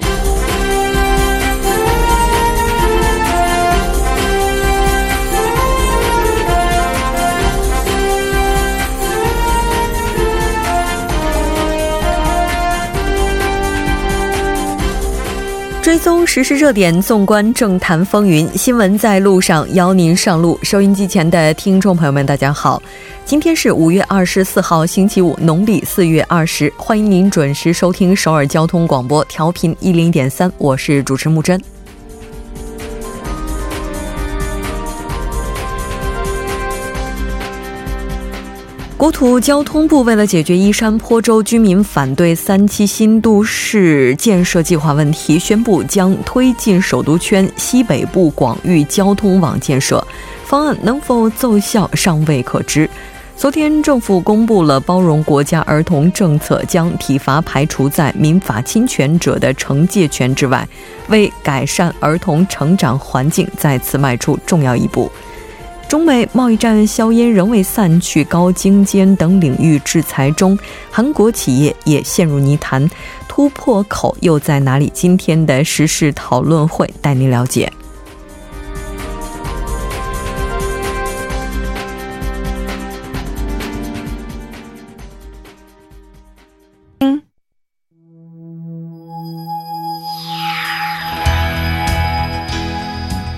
you 追踪实时热点，纵观政坛风云，新闻在路上，邀您上路。收音机前的听众朋友们，大家好，今天是五月二十四号，星期五，农历四月二十，欢迎您准时收听首尔交通广播，调频一零点三，我是主持木真。国土交通部为了解决依山坡州居民反对三期新都市建设计划问题，宣布将推进首都圈西北部广域交通网建设方案，能否奏效尚未可知。昨天，政府公布了包容国家儿童政策，将体罚排除在民法侵权者的惩戒权之外，为改善儿童成长环境再次迈出重要一步。中美贸易战硝烟仍未散去，高精尖等领域制裁中，韩国企业也陷入泥潭，突破口又在哪里？今天的时事讨论会带您了解。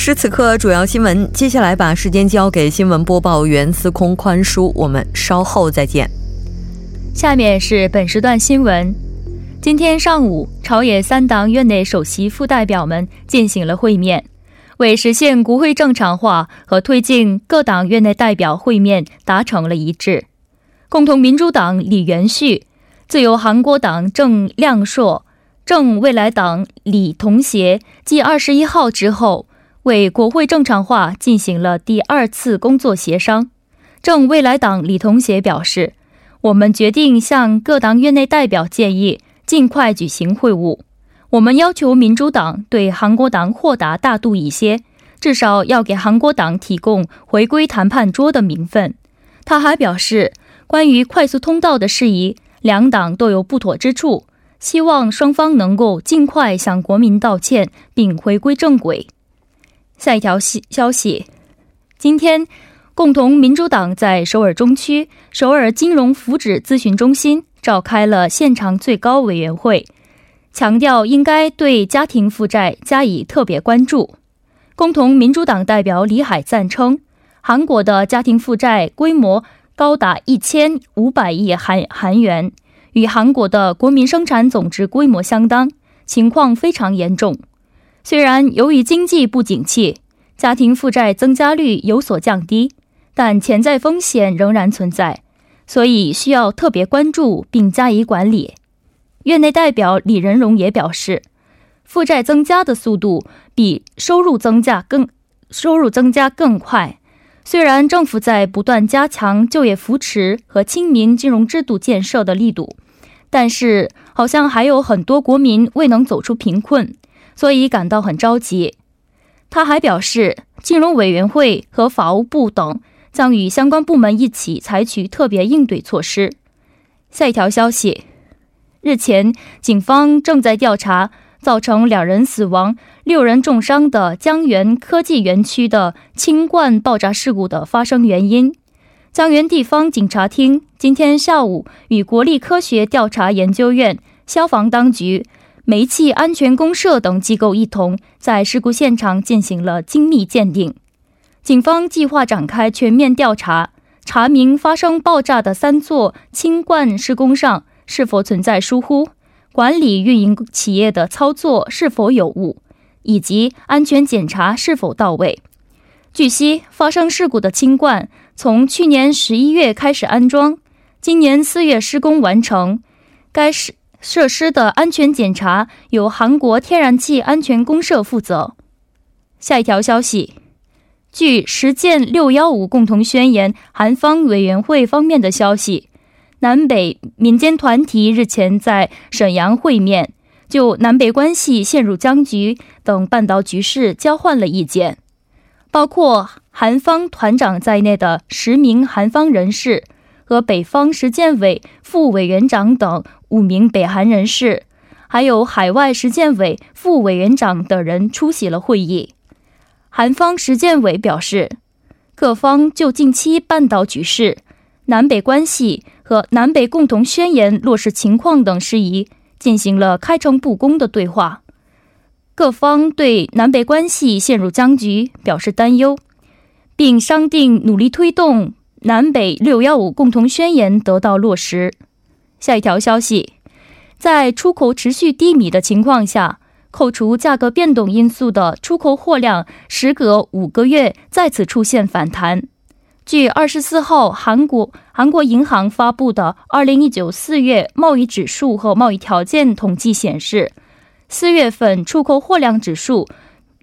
时此刻，主要新闻。接下来把时间交给新闻播报员司空宽叔，我们稍后再见。下面是本时段新闻。今天上午，朝野三党院内首席副代表们进行了会面，为实现国会正常化和推进各党院内代表会面达成了一致。共同民主党李元旭、自由韩国党郑亮硕、正未来党李同协继二十一号之后。为国会正常化进行了第二次工作协商。正未来党李同学表示：“我们决定向各党院内代表建议，尽快举行会晤。我们要求民主党对韩国党豁达大度一些，至少要给韩国党提供回归谈判桌的名分。”他还表示，关于快速通道的事宜，两党都有不妥之处，希望双方能够尽快向国民道歉，并回归正轨。下一条消消息，今天，共同民主党在首尔中区首尔金融福祉咨询中心召开了现场最高委员会，强调应该对家庭负债加以特别关注。共同民主党代表李海赞称，韩国的家庭负债规模高达一千五百亿韩韩元，与韩国的国民生产总值规模相当，情况非常严重。虽然由于经济不景气，家庭负债增加率有所降低，但潜在风险仍然存在，所以需要特别关注并加以管理。院内代表李仁荣也表示，负债增加的速度比收入增加更收入增加更快。虽然政府在不断加强就业扶持和亲民金融制度建设的力度，但是好像还有很多国民未能走出贫困。所以感到很着急。他还表示，金融委员会和法务部等将与相关部门一起采取特别应对措施。下一条消息：日前，警方正在调查造成两人死亡、六人重伤的江源科技园区的氢罐爆炸事故的发生原因。江源地方警察厅今天下午与国立科学调查研究院、消防当局。煤气安全公社等机构一同在事故现场进行了精密鉴定。警方计划展开全面调查，查明发生爆炸的三座氢罐施工上是否存在疏忽，管理运营企业的操作是否有误，以及安全检查是否到位。据悉，发生事故的氢罐从去年十一月开始安装，今年四月施工完成。该施设施的安全检查由韩国天然气安全公社负责。下一条消息，据实践六幺五共同宣言韩方委员会方面的消息，南北民间团体日前在沈阳会面，就南北关系陷入僵局等半岛局势交换了意见，包括韩方团长在内的十名韩方人士和北方实践委副委员长等五名北韩人士，还有海外实践委副委员长等人出席了会议。韩方实践委表示，各方就近期半岛局势、南北关系和南北共同宣言落实情况等事宜进行了开诚布公的对话。各方对南北关系陷入僵局表示担忧，并商定努力推动南北六幺五共同宣言得到落实。下一条消息，在出口持续低迷的情况下。扣除价格变动因素的出口货量，时隔五个月再次出现反弹。据二十四号韩国韩国银行发布的二零一九四月贸易指数和贸易条件统计显示，四月份出口货量指数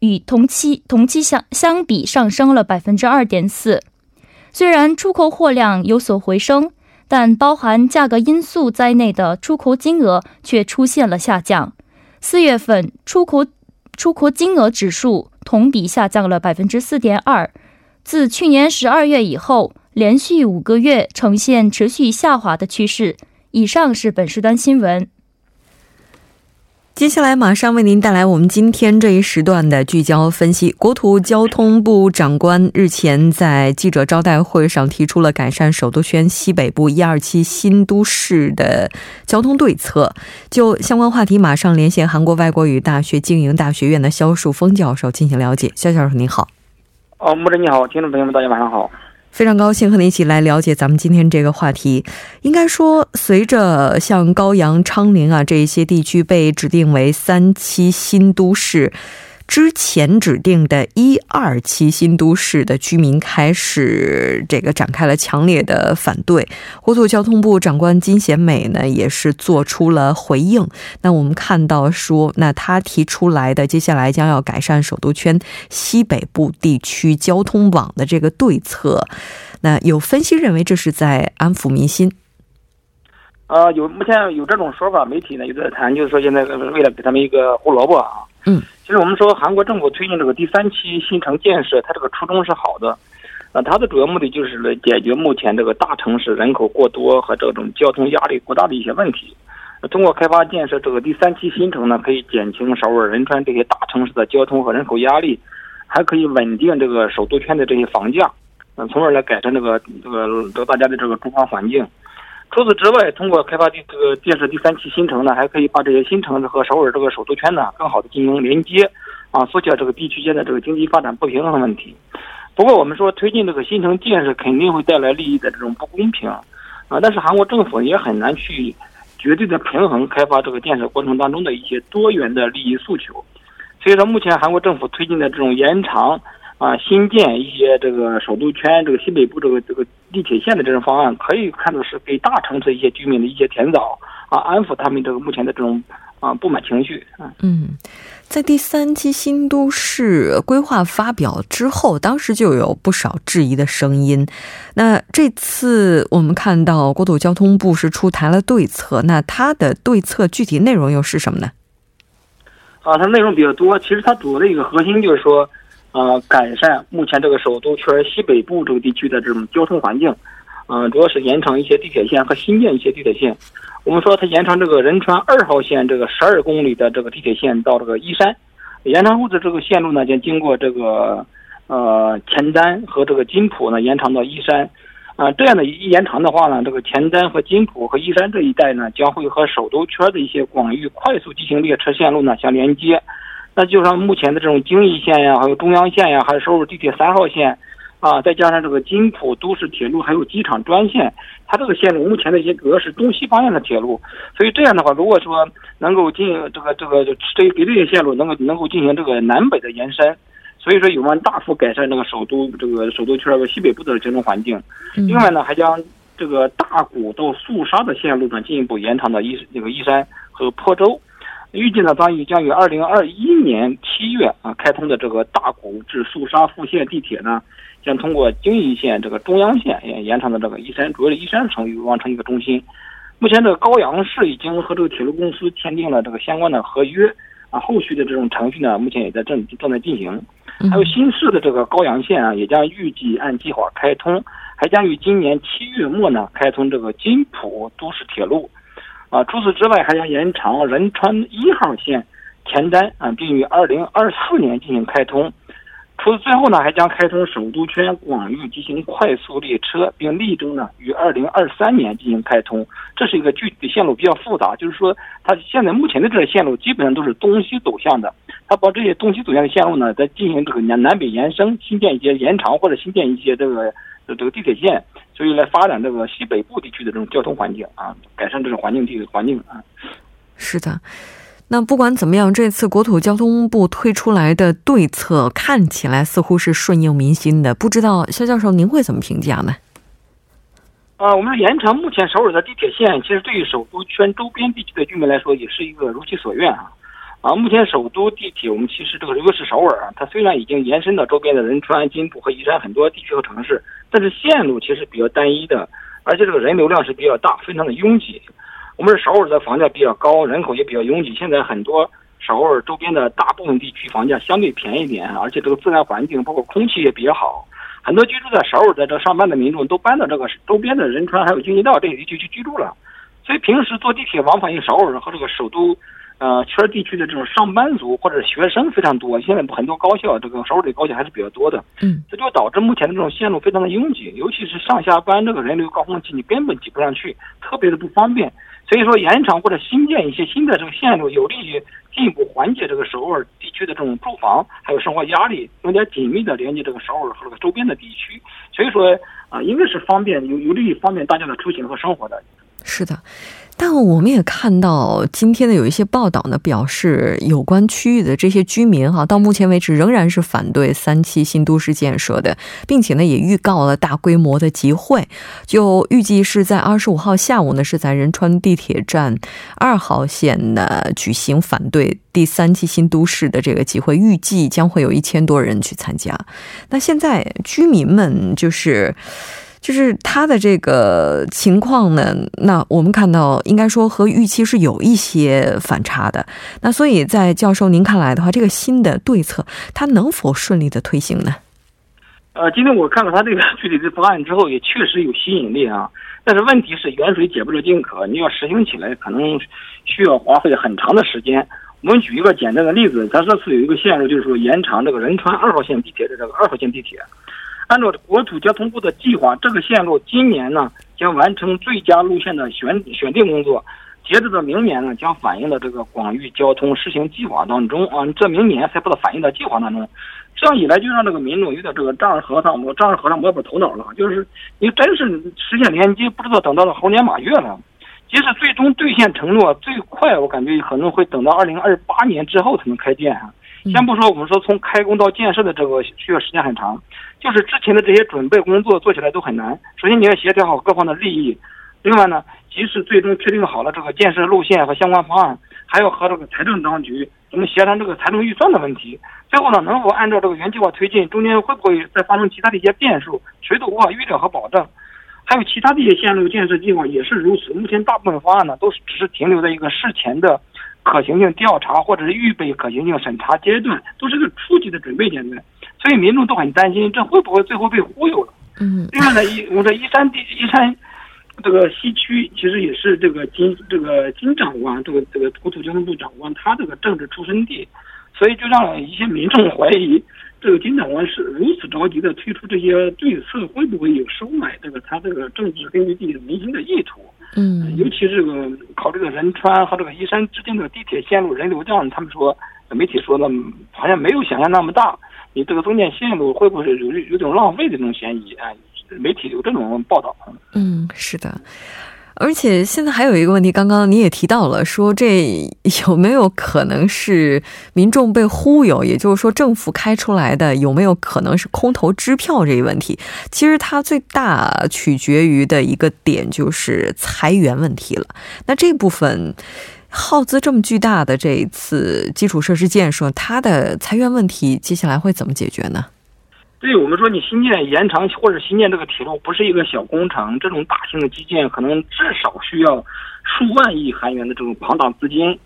与同期同期相相比上升了百分之二点四。虽然出口货量有所回升，但包含价格因素在内的出口金额却出现了下降。四月份出口出口金额指数同比下降了百分之四点二，自去年十二月以后，连续五个月呈现持续下滑的趋势。以上是本时段新闻。接下来马上为您带来我们今天这一时段的聚焦分析。国土交通部长官日前在记者招待会上提出了改善首都圈西北部一二期新都市的交通对策。就相关话题，马上连线韩国外国语大学经营大学院的肖树峰教授进行了解。肖教授您好。哦，木真你好，听众朋友们大家晚上好。非常高兴和你一起来了解咱们今天这个话题。应该说，随着像高阳、昌陵啊这一些地区被指定为三期新都市。之前指定的一二期新都市的居民开始这个展开了强烈的反对，国土交通部长官金贤美呢也是做出了回应。那我们看到说，那他提出来的接下来将要改善首都圈西北部地区交通网的这个对策，那有分析认为这是在安抚民心。呃，有目前有这种说法，媒体呢有在谈，就是说现在为了给他们一个胡萝卜啊。嗯。其实我们说，韩国政府推进这个第三期新城建设，它这个初衷是好的，呃，它的主要目的就是来解决目前这个大城市人口过多和这种交通压力过大的一些问题。通过开发建设这个第三期新城呢，可以减轻首尔、仁川这些大城市的交通和人口压力，还可以稳定这个首都圈的这些房价，嗯，从而来改善这个这个这个大家的这个住房环境。除此之外，通过开发第这个建设第三期新城呢，还可以把这些新城和首尔这个首都圈呢，更好的进行连接，啊，缩小这个地区间的这个经济发展不平衡的问题。不过，我们说推进这个新城建设肯定会带来利益的这种不公平，啊，但是韩国政府也很难去绝对的平衡开发这个建设过程当中的一些多元的利益诉求。所以说，目前韩国政府推进的这种延长。啊，新建一些这个首都圈、这个西北部这个这个地铁线的这种方案，可以看作是给大城市一些居民的一些甜枣啊，安抚他们这个目前的这种啊不满情绪啊。嗯，在第三期新都市规划发表之后，当时就有不少质疑的声音。那这次我们看到国土交通部是出台了对策，那它的对策具体内容又是什么呢？啊，它内容比较多，其实它主要的一个核心就是说。呃，改善目前这个首都圈西北部这个地区的这种交通环境，呃，主要是延长一些地铁线和新建一些地铁线。我们说它延长这个仁川二号线这个十二公里的这个地铁线到这个依山，延长后的这个线路呢，将经过这个呃前丹和这个金浦呢，延长到依山。啊，这样的一延长的话呢，这个前丹和金浦和依山这一带呢，将会和首都圈的一些广域快速急行列车线路呢相连接。那就像目前的这种京义线呀，还有中央线呀，还有首尔地铁三号线，啊，再加上这个金浦都市铁路，还有机场专线，它这个线路目前的一些主要是东西方向的铁路，所以这样的话，如果说能够进这个这个这给这些线路能够能够进行这个南北的延伸，所以说有望大幅改善这个首都这个首都圈和西北部的交通环境。另外呢，还将这个大谷到肃沙的线路呢进一步延长到一这个依山。和坡州。预计呢，将于将于二零二一年七月啊开通的这个大谷至肃沙复线地铁呢，将通过京宜线这个中央线延延长的这个依山主要的宜山城完成一个中心。目前这个高阳市已经和这个铁路公司签订了这个相关的合约啊，后续的这种程序呢，目前也在正正在进行。还有新市的这个高阳线啊，也将预计按计划开通，还将于今年七月末呢开通这个金浦都市铁路。啊，除此之外，还将延长仁川一号线前瞻啊，并于二零二四年进行开通。除此之后呢，还将开通首都圈广域进行快速列车，并力争呢于二零二三年进行开通。这是一个具体的线路比较复杂，就是说它现在目前的这个线路基本上都是东西走向的。它把这些东西走向的线路呢，再进行这个南南北延伸，新建一些延长或者新建一些这个这个地铁线。所以来发展这个西北部地区的这种交通环境啊，改善这种环境地环境啊。是的，那不管怎么样，这次国土交通部推出来的对策看起来似乎是顺应民心的，不知道肖教授您会怎么评价呢？啊，我们延长目前首尔的地铁线，其实对于首都圈周边地区的居民来说，也是一个如其所愿啊。啊，目前首都地铁，我们其实这个一个是首尔啊，它虽然已经延伸到周边的仁川、金浦和宜山很多地区和城市，但是线路其实比较单一的，而且这个人流量是比较大，非常的拥挤。我们是首尔的房价比较高，人口也比较拥挤。现在很多首尔周边的大部分地区房价相对便宜点，而且这个自然环境包括空气也比较好。很多居住在首尔在这上班的民众都搬到这个周边的仁川还有京畿道这些地区去居住了，所以平时坐地铁往返于首尔和这个首都。呃，圈地区的这种上班族或者学生非常多，现在很多高校这个首尔的高校还是比较多的，嗯，这就导致目前的这种线路非常的拥挤，尤其是上下班这个人流高峰期，你根本挤不上去，特别的不方便。所以说，延长或者新建一些新的这个线路，有利于进一步缓解这个首尔地区的这种住房还有生活压力，更加紧密的连接这个首尔和这个周边的地区。所以说，啊，应该是方便有有利于方便大家的出行和生活的。是的。但我们也看到今天的有一些报道呢，表示有关区域的这些居民哈，到目前为止仍然是反对三期新都市建设的，并且呢也预告了大规模的集会，就预计是在二十五号下午呢是在仁川地铁站二号线呢举行反对第三期新都市的这个集会，预计将会有一千多人去参加。那现在居民们就是。就是他的这个情况呢，那我们看到应该说和预期是有一些反差的。那所以在教授您看来的话，这个新的对策它能否顺利的推行呢？呃，今天我看了他这个具体的方案之后，也确实有吸引力啊。但是问题是远水解不了近渴，你要实行起来，可能需要花费很长的时间。我们举一个简单的例子，咱这次有一个线路，就是说延长这个仁川二号线地铁的这个二号线地铁。按照国土交通部的计划，这个线路今年呢将完成最佳路线的选选定工作，截止到明年呢将反映到这个广域交通试行计划当中啊，这明年才把它反映到计划当中。这样一来，就让这个民众有点这个丈二和尚摸丈二和尚摸不着头脑了，就是你真是实现连接，不知道等到了猴年马月了。即使最终兑现承诺，最快我感觉可能会等到二零二八年之后才能开建。先不说我们说从开工到建设的这个需要时间很长。就是之前的这些准备工作做起来都很难。首先你要协调好各方的利益，另外呢，即使最终确定好了这个建设路线和相关方案，还要和这个财政当局咱们协商这个财政预算的问题。最后呢，能否按照这个原计划推进？中间会不会再发生其他的一些变数？谁都无法预料和保证。还有其他的一些线路建设计划也是如此。目前大部分方案呢，都是只是停留在一个事前的可行性调查或者是预备可行性审查阶段，都是个初级的准备阶段。所以民众都很担心，这会不会最后被忽悠了？嗯。另外呢，一我说一山地一山这个西区，其实也是这个金这个金长官，这个这个国土交通部长官他这个政治出生地，所以就让一些民众怀疑，这个金长官是如此着急的推出这些对策，会不会有收买这个他这个政治根据地民心的意图？嗯。尤其这个考虑到仁川和这个依山之间的地铁线路人流量，他们说媒体说的好像没有想象那么大。你这个中间线路会不会有有种浪费的这种嫌疑啊？媒体有这种报道。嗯，是的。而且现在还有一个问题，刚刚你也提到了，说这有没有可能是民众被忽悠？也就是说，政府开出来的有没有可能是空头支票这一问题？其实它最大取决于的一个点就是裁员问题了。那这部分。耗资这么巨大的这一次基础设施建设，它的裁员问题接下来会怎么解决呢？对我们说，你新建延长或者新建这个铁路不是一个小工程，这种大型的基建可能至少需要数万亿韩元的这种庞大资金，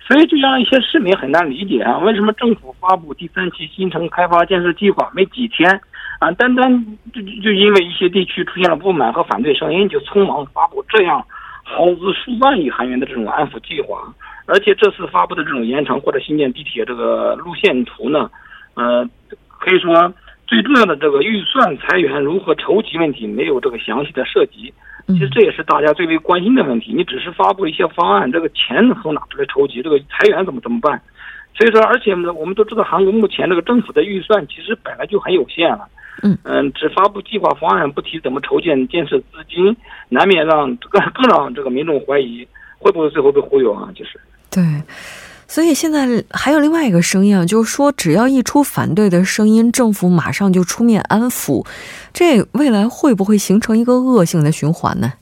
所以就让一些市民很难理解啊，为什么政府发布第三期新城开发建设计划没几天啊，单单就就因为一些地区出现了不满和反对声音，就匆忙发布这样耗资数万亿韩元的这种安抚计划，而且这次发布的这种延长或者新建地铁这个路线图呢，呃，可以说。最重要的这个预算裁员如何筹集问题没有这个详细的涉及，其实这也是大家最为关心的问题。你只是发布一些方案，这个钱从哪出来筹集？这个裁员怎么怎么办？所以说，而且呢，我们都知道韩国目前这个政府的预算其实本来就很有限了。嗯嗯，只发布计划方案，不提怎么筹建建设资金，难免让更更让这个民众怀疑会不会最后被忽悠啊？就是对。所以现在还有另外一个声音啊，就是说只要一出反对的声音，政府马上就出面安抚，这未来会不会形成一个恶性的循环呢？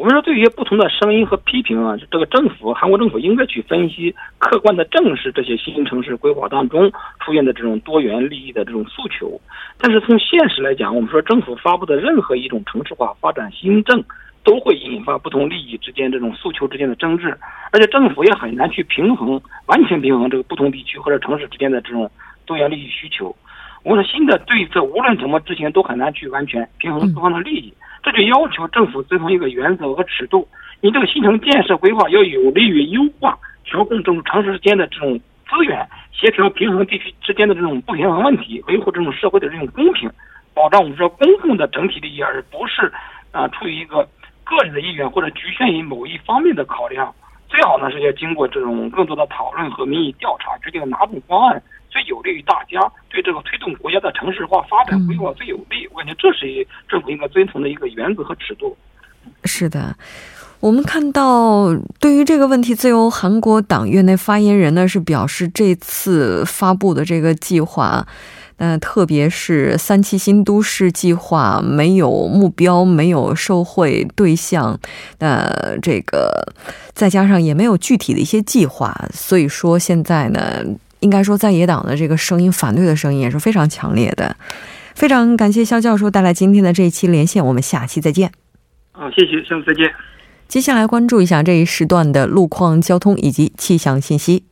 我们说，对于不同的声音和批评啊，这个政府，韩国政府应该去分析、客观的正视这些新城市规划当中出现的这种多元利益的这种诉求。但是从现实来讲，我们说政府发布的任何一种城市化发展新政。都会引发不同利益之间这种诉求之间的争执，而且政府也很难去平衡、完全平衡这个不同地区或者城市之间的这种多元利益需求。我们说新的对策无论怎么执行，都很难去完全平衡各方的利益。这就要求政府遵从一个原则和尺度：你这个新城建设规划要有利于优化、调控这种城市之间的这种资源，协调平衡地区之间的这种不平衡问题，维护这种社会的这种公平，保障我们说公共的整体利益，而不是啊出于一个。个人的意愿或者局限于某一方面的考量，最好呢是要经过这种更多的讨论和民意调查，决定哪种方案最有利于大家，对这个推动国家的城市化发展规划最有利。我感觉这是政府应该遵从的一个原则和尺度。是的，我们看到对于这个问题，自由韩国党院内发言人呢是表示，这次发布的这个计划。那特别是三期新都市计划没有目标，没有受惠对象，那这个再加上也没有具体的一些计划，所以说现在呢，应该说在野党的这个声音，反对的声音也是非常强烈的。非常感谢肖教授带来今天的这一期连线，我们下期再见。好，谢谢，下次再见。接下来关注一下这一时段的路况、交通以及气象信息。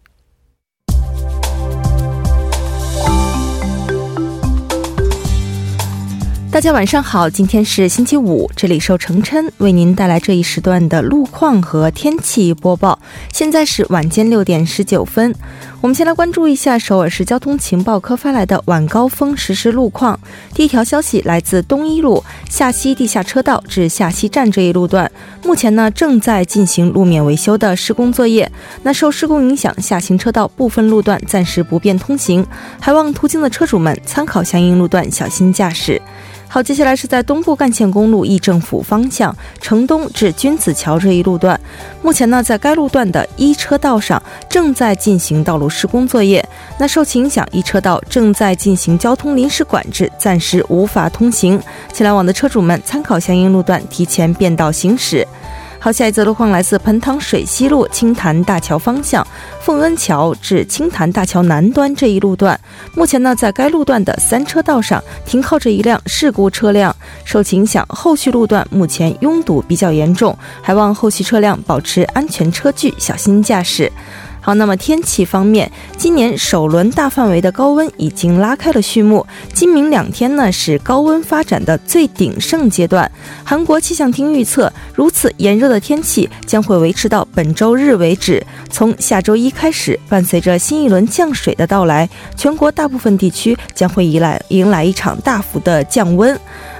大家晚上好，今天是星期五，这里受程琛为您带来这一时段的路况和天气播报。现在是晚间六点十九分，我们先来关注一下首尔市交通情报科发来的晚高峰实时路况。第一条消息来自东一路下西地下车道至下西站这一路段，目前呢正在进行路面维修的施工作业。那受施工影响，下行车道部分路段暂时不便通行，还望途经的车主们参考相应路段，小心驾驶。好，接下来是在东部干线公路议政府方向城东至君子桥这一路段，目前呢，在该路段的一车道上正在进行道路施工作业，那受其影响，一车道正在进行交通临时管制，暂时无法通行，请来往的车主们参考相应路段，提前变道行驶。好，下一则路况来自盆塘水西路青潭大桥方向凤恩桥至青潭大桥南端这一路段，目前呢，在该路段的三车道上停靠着一辆事故车辆，受其影响，后续路段目前拥堵比较严重，还望后续车辆保持安全车距，小心驾驶。好，那么天气方面，今年首轮大范围的高温已经拉开了序幕。今明两天呢是高温发展的最鼎盛阶段。韩国气象厅预测，如此炎热的天气将会维持到本周日为止。从下周一开始，伴随着新一轮降水的到来，全国大部分地区将会迎来迎来一场大幅的降温。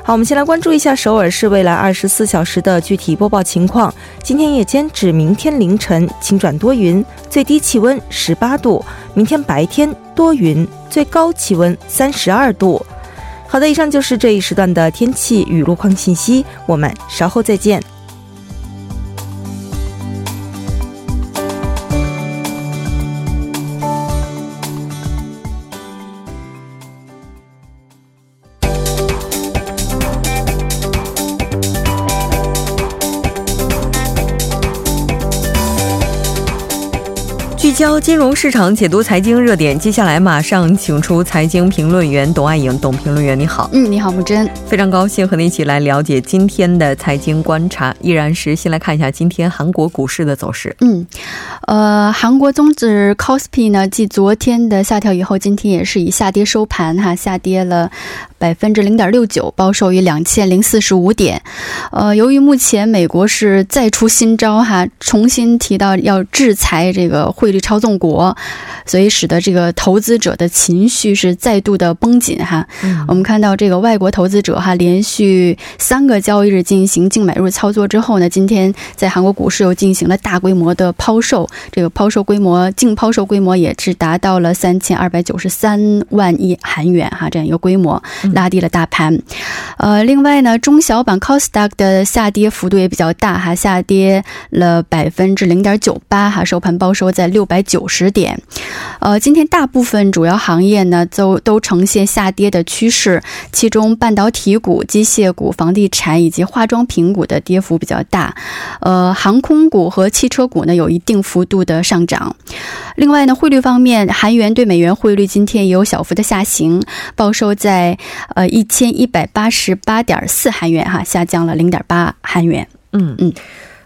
好，我们先来关注一下首尔市未来二十四小时的具体播报情况。今天夜间至明天凌晨晴转多云，最低气温十八度；明天白天多云，最高气温三十二度。好的，以上就是这一时段的天气与路况信息，我们稍后再见。焦金融市场，解读财经热点。接下来马上请出财经评论员董爱颖，董评论员你好。嗯，你好，木真，非常高兴和你一起来了解今天的财经观察。依然是先来看一下今天韩国股市的走势。嗯，呃，韩国综指 c o s p i 呢，继昨天的下调以后，今天也是以下跌收盘，哈，下跌了。百分之零点六九，报收于两千零四十五点。呃，由于目前美国是再出新招哈，重新提到要制裁这个汇率操纵国，所以使得这个投资者的情绪是再度的绷紧哈。我们看到这个外国投资者哈，连续三个交易日进行净买入操作之后呢，今天在韩国股市又进行了大规模的抛售，这个抛售规模净抛售规模也是达到了三千二百九十三万亿韩元哈，这样一个规模。拉低了大盘，呃，另外呢，中小板 c o s d a q 的下跌幅度也比较大哈，下跌了百分之零点九八哈，收盘报收在六百九十点。呃，今天大部分主要行业呢都都呈现下跌的趋势，其中半导体股、机械股、房地产以及化妆品股的跌幅比较大，呃，航空股和汽车股呢有一定幅度的上涨。另外呢，汇率方面，韩元对美元汇率今天也有小幅的下行，报收在。呃，一千一百八十八点四韩元，哈，下降了零点八韩元。嗯嗯，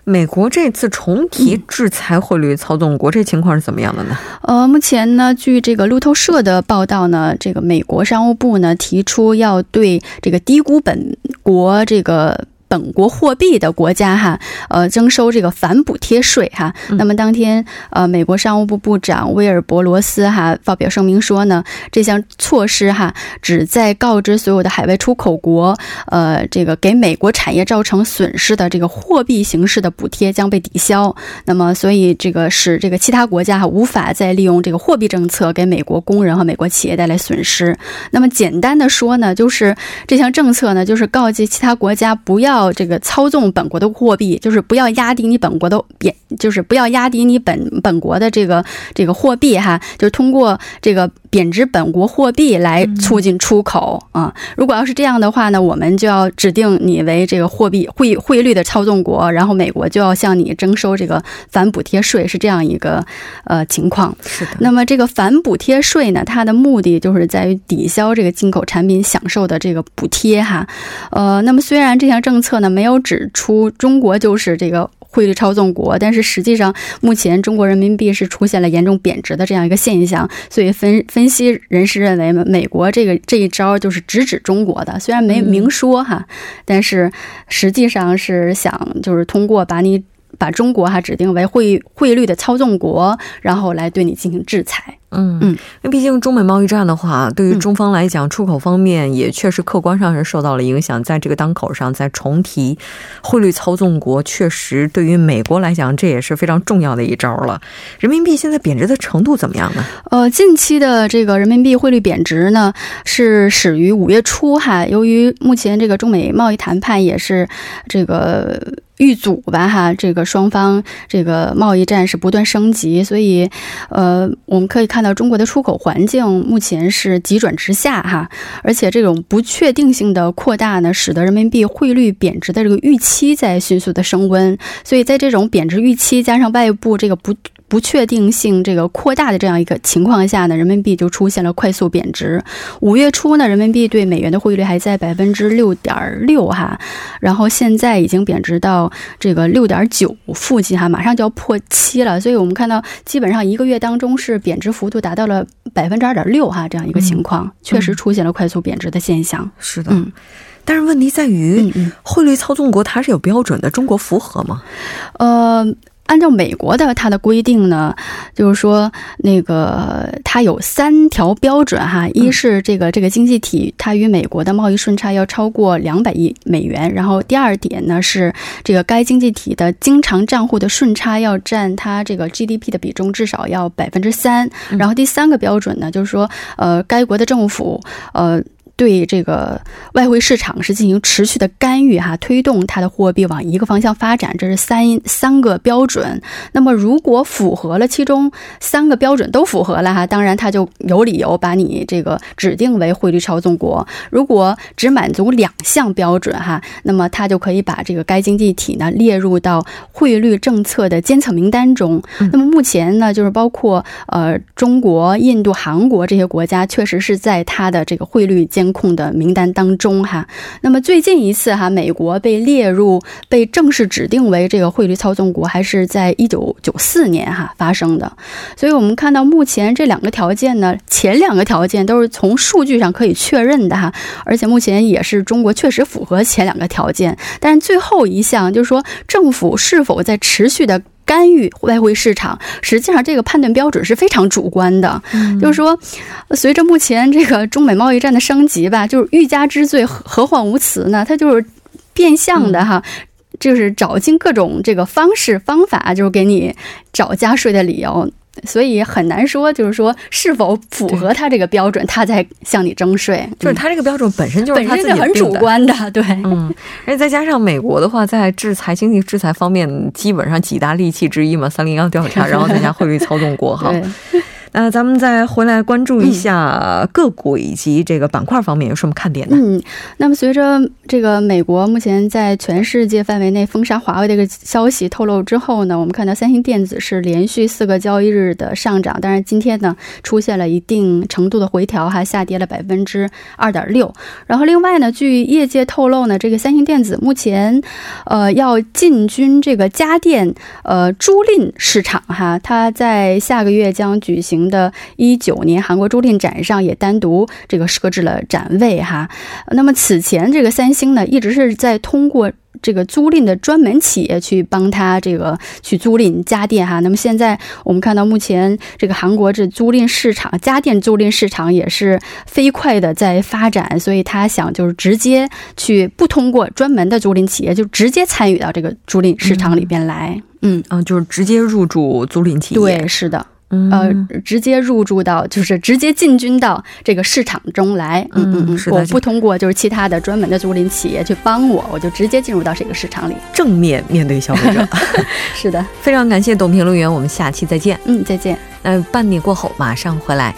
美国这次重提制裁汇率操纵国，这情况是怎么样的呢？呃，目前呢，据这个路透社的报道呢，这个美国商务部呢提出要对这个低估本国这个。本国货币的国家哈，呃，征收这个反补贴税哈。那么当天，呃，美国商务部部长威尔伯罗斯哈发表声明说呢，这项措施哈，旨在告知所有的海外出口国，呃，这个给美国产业造成损失的这个货币形式的补贴将被抵消。那么，所以这个使这个其他国家哈无法再利用这个货币政策给美国工人和美国企业带来损失。那么简单的说呢，就是这项政策呢，就是告诫其他国家不要。这个操纵本国的货币，就是不要压低你本国的贬，就是不要压低你本本国的这个这个货币哈，就是通过这个贬值本国货币来促进出口啊。如果要是这样的话呢，我们就要指定你为这个货币汇汇率的操纵国，然后美国就要向你征收这个反补贴税，是这样一个呃情况。是的。那么这个反补贴税呢，它的目的就是在于抵消这个进口产品享受的这个补贴哈。呃，那么虽然这项政策。呢，没有指出中国就是这个汇率操纵国，但是实际上目前中国人民币是出现了严重贬值的这样一个现象，所以分分析人士认为，美国这个这一招就是直指中国的，虽然没明说哈，但是实际上是想就是通过把你把中国哈指定为汇汇率的操纵国，然后来对你进行制裁。嗯嗯，因为毕竟中美贸易战的话，对于中方来讲，出口方面也确实客观上是受到了影响。在这个当口上再重提汇率操纵国，确实对于美国来讲，这也是非常重要的一招了。人民币现在贬值的程度怎么样呢？呃，近期的这个人民币汇率贬值呢，是始于五月初哈。由于目前这个中美贸易谈判也是这个。遇阻吧，哈，这个双方这个贸易战是不断升级，所以，呃，我们可以看到中国的出口环境目前是急转直下，哈，而且这种不确定性的扩大呢，使得人民币汇率贬值的这个预期在迅速的升温，所以在这种贬值预期加上外部这个不。不确定性这个扩大的这样一个情况下呢，人民币就出现了快速贬值。五月初呢，人民币对美元的汇率还在百分之六点六哈，然后现在已经贬值到这个六点九附近哈，马上就要破七了。所以我们看到，基本上一个月当中是贬值幅度达到了百分之二点六哈，这样一个情况，确实出现了快速贬值的现象。是的，嗯，但是问题在于，汇率操纵国它是有标准的，中国符合吗？呃。按照美国的它的规定呢，就是说那个它有三条标准哈，一是这个这个经济体它与美国的贸易顺差要超过两百亿美元，然后第二点呢是这个该经济体的经常账户的顺差要占它这个 GDP 的比重至少要百分之三，然后第三个标准呢就是说呃该国的政府呃。对这个外汇市场是进行持续的干预哈，推动它的货币往一个方向发展，这是三三个标准。那么如果符合了其中三个标准都符合了哈，当然它就有理由把你这个指定为汇率操纵国。如果只满足两项标准哈，那么它就可以把这个该经济体呢列入到汇率政策的监测名单中。那么目前呢，就是包括呃中国、印度、韩国这些国家，确实是在它的这个汇率监监控的名单当中哈，那么最近一次哈，美国被列入被正式指定为这个汇率操纵国，还是在一九九四年哈发生的。所以我们看到目前这两个条件呢，前两个条件都是从数据上可以确认的哈，而且目前也是中国确实符合前两个条件，但是最后一项就是说政府是否在持续的。干预外汇市场，实际上这个判断标准是非常主观的。就是说，随着目前这个中美贸易战的升级吧，就是欲加之罪，何患无辞呢？它就是变相的哈，就是找尽各种这个方式方法，就是给你找加税的理由。所以很难说，就是说是否符合他这个标准，他在向你征税。就是他这个标准本身就是本身就很主观的，对，嗯。而且再加上美国的话，在制裁经济制裁方面，基本上几大利器之一嘛，三零幺调查，然后再加汇率操纵国哈。那咱们再回来关注一下个股以及这个板块方面有什么看点呢？嗯，那么随着这个美国目前在全世界范围内封杀华为的一个消息透露之后呢，我们看到三星电子是连续四个交易日的上涨，但是今天呢出现了一定程度的回调，还下跌了百分之二点六。然后另外呢，据业界透露呢，这个三星电子目前呃要进军这个家电呃租赁市场哈，它在下个月将举行。的一九年韩国租赁展上也单独这个设置了展位哈，那么此前这个三星呢一直是在通过这个租赁的专门企业去帮他这个去租赁家电哈，那么现在我们看到目前这个韩国这租赁市场家电租赁市场也是飞快的在发展，所以他想就是直接去不通过专门的租赁企业，就直接参与到这个租赁市场里边来，嗯。嗯，就是直接入驻租赁企业，对，是的。呃，直接入驻到，就是直接进军到这个市场中来。嗯嗯嗯，我不通过就是其他的专门的租赁企业去帮我，我就直接进入到这个市场里，正面面对消费者。是的，非常感谢董评论员，我们下期再见。嗯，再见。那半点过后马上回来。